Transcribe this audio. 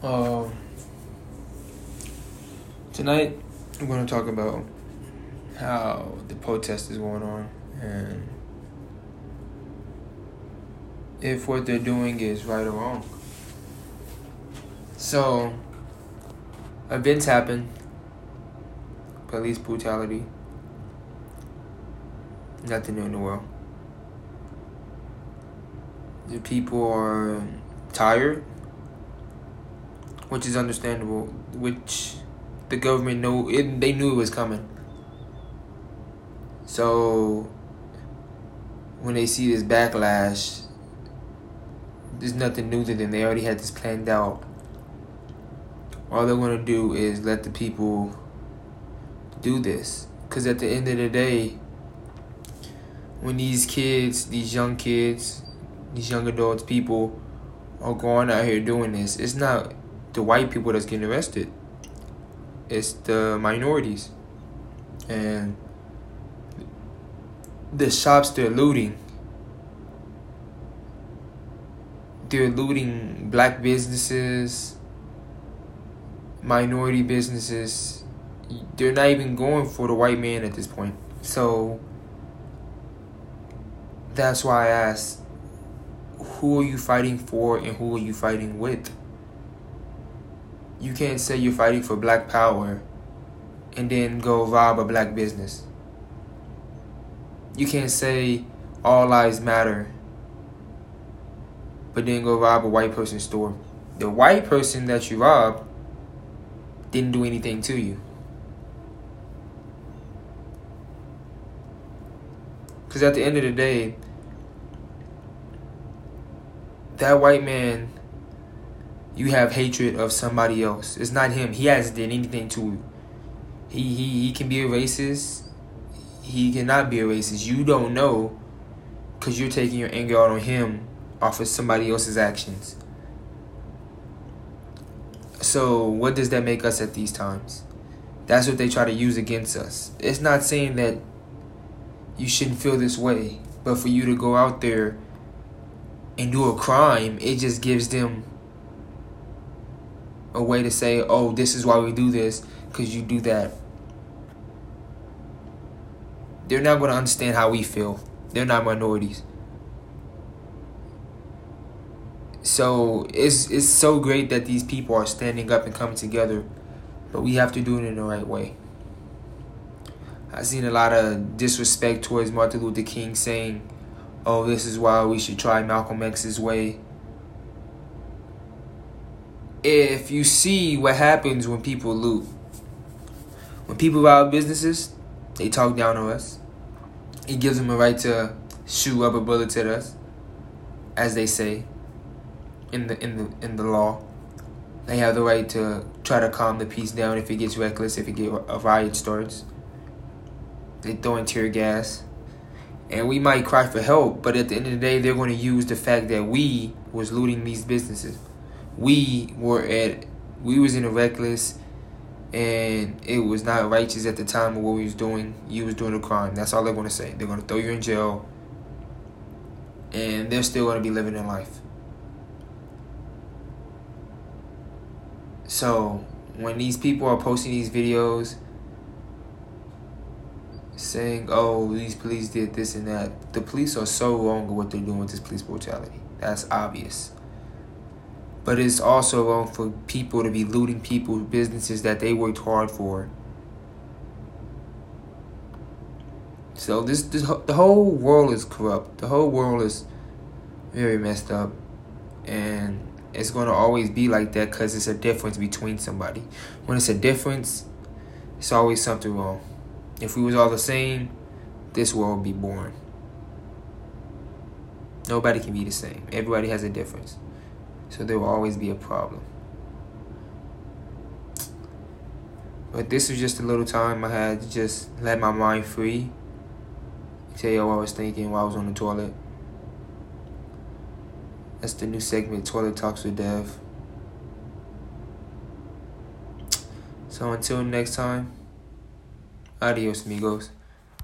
Um, tonight, I'm going to talk about how the protest is going on and if what they're doing is right or wrong. So, events happen, police brutality, nothing new in the world. The people are tired, which is understandable, which the government know it, they knew it was coming. So when they see this backlash, there's nothing new to them. They already had this planned out. All they're gonna do is let the people do this, because at the end of the day, when these kids, these young kids, these young adults, people are going out here doing this, it's not the white people that's getting arrested. It's the minorities. And the shops they're looting. They're looting black businesses, minority businesses. They're not even going for the white man at this point. So that's why I asked who are you fighting for and who are you fighting with? You can't say you're fighting for black power and then go rob a black business. You can't say all lives matter but then go rob a white person's store. The white person that you robbed didn't do anything to you. Because at the end of the day, that white man, you have hatred of somebody else. It's not him. He hasn't did anything to you. He, he, he can be a racist. He cannot be a racist. You don't know because you're taking your anger out on him off of somebody else's actions. So, what does that make us at these times? That's what they try to use against us. It's not saying that you shouldn't feel this way, but for you to go out there and do a crime, it just gives them a way to say, oh, this is why we do this, because you do that. They're not going to understand how we feel. They're not minorities. So it's it's so great that these people are standing up and coming together, but we have to do it in the right way. I've seen a lot of disrespect towards Martin Luther King saying, "Oh, this is why we should try Malcolm X's way." If you see what happens when people loot, when people rob businesses, they talk down on us. It gives them a right to shoot rubber bullets at us, as they say in the in the in the law. They have the right to try to calm the peace down if it gets reckless, if it get a riot starts. They throw in tear gas, and we might cry for help, but at the end of the day, they're going to use the fact that we was looting these businesses. We were at we was in a reckless, and it was not righteous at the time of what we was doing. You was doing a crime. That's all they're to say. They're going to throw you in jail, and they're still to be living their life. So when these people are posting these videos saying, "Oh, these police did this and that," the police are so wrong with what they're doing with this police brutality. That's obvious. But it's also wrong for people to be looting people's businesses that they worked hard for. So this, this the whole world is corrupt. The whole world is very messed up, and it's going to always be like that because it's a difference between somebody. When it's a difference, it's always something wrong. If we was all the same, this world would be boring. Nobody can be the same. Everybody has a difference. So there will always be a problem. But this was just a little time I had to just let my mind free. Tell you what I was thinking while I was on the toilet. That's the new segment, Toilet Talks with Dev. So until next time, adios, amigos.